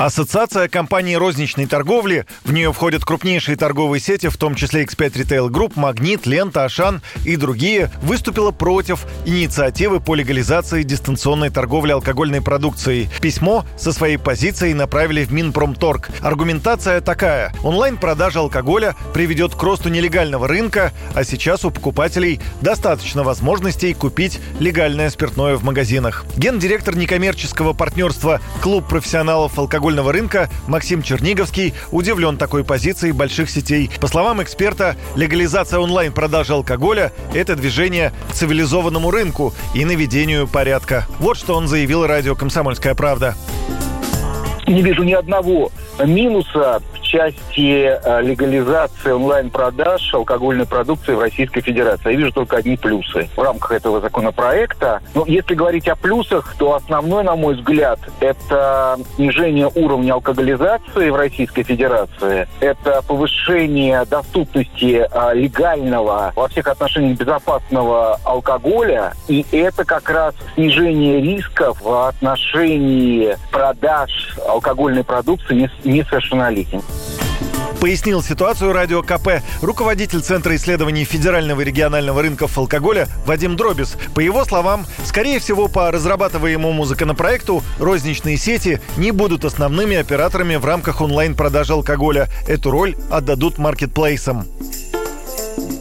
Ассоциация компаний розничной торговли, в нее входят крупнейшие торговые сети, в том числе X5 Retail Group, Магнит, Лента, Ашан и другие, выступила против инициативы по легализации дистанционной торговли алкогольной продукцией. Письмо со своей позицией направили в Минпромторг. Аргументация такая. Онлайн-продажа алкоголя приведет к росту нелегального рынка, а сейчас у покупателей достаточно возможностей купить легальное спиртное в магазинах. Гендиректор некоммерческого партнерства «Клуб профессионалов алкоголя алкогольного рынка Максим Черниговский удивлен такой позицией больших сетей. По словам эксперта, легализация онлайн-продажи алкоголя – это движение к цивилизованному рынку и наведению порядка. Вот что он заявил радио «Комсомольская правда». Не вижу ни одного минуса части э, легализации онлайн-продаж алкогольной продукции в Российской Федерации. Я вижу только одни плюсы в рамках этого законопроекта. Но если говорить о плюсах, то основной, на мой взгляд, это снижение уровня алкоголизации в Российской Федерации, это повышение доступности э, легального во всех отношениях безопасного алкоголя, и это как раз снижение рисков в отношении продаж алкогольной продукции несовершеннолетним пояснил ситуацию радио КП руководитель Центра исследований федерального и регионального рынков алкоголя Вадим Дробис. По его словам, скорее всего, по разрабатываемому законопроекту розничные сети не будут основными операторами в рамках онлайн-продажи алкоголя. Эту роль отдадут маркетплейсам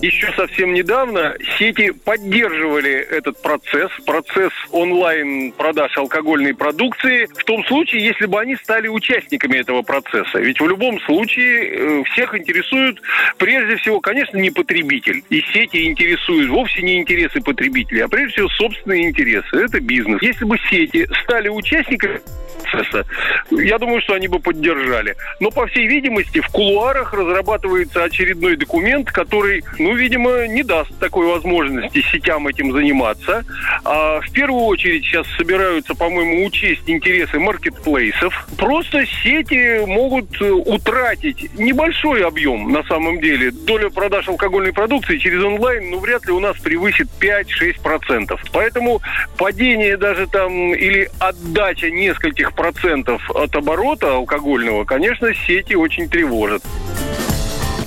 еще совсем недавно сети поддерживали этот процесс, процесс онлайн-продаж алкогольной продукции, в том случае, если бы они стали участниками этого процесса. Ведь в любом случае э, всех интересует, прежде всего, конечно, не потребитель. И сети интересуют вовсе не интересы потребителей, а прежде всего собственные интересы. Это бизнес. Если бы сети стали участниками процесса, я думаю, что они бы поддержали. Но, по всей видимости, в кулуарах разрабатывается очередной документ, который, ну, видимо, не даст такой возможности сетям этим заниматься. А в первую очередь сейчас собираются, по-моему, учесть интересы маркетплейсов. Просто сети могут э, утратить небольшой объем, на самом деле. Доля продаж алкогольной продукции через онлайн, ну, вряд ли у нас превысит 5-6%. Поэтому падение даже там или отдача нескольких процентов от оборота алкогольного, конечно, сети очень тревожат.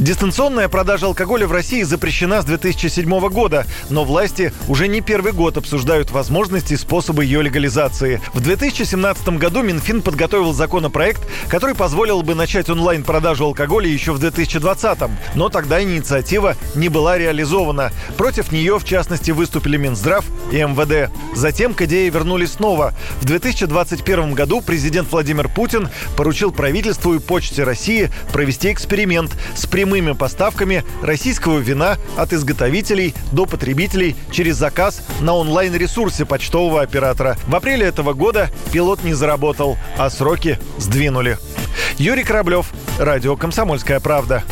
Дистанционная продажа алкоголя в России запрещена с 2007 года, но власти уже не первый год обсуждают возможности и способы ее легализации. В 2017 году Минфин подготовил законопроект, который позволил бы начать онлайн-продажу алкоголя еще в 2020 но тогда инициатива не была реализована. Против нее, в частности, выступили Минздрав и МВД. Затем к идее вернулись снова. В 2021 году президент Владимир Путин поручил правительству и Почте России провести эксперимент с прямым прямыми поставками российского вина от изготовителей до потребителей через заказ на онлайн-ресурсе почтового оператора. В апреле этого года пилот не заработал, а сроки сдвинули. Юрий Кораблев, Радио «Комсомольская правда».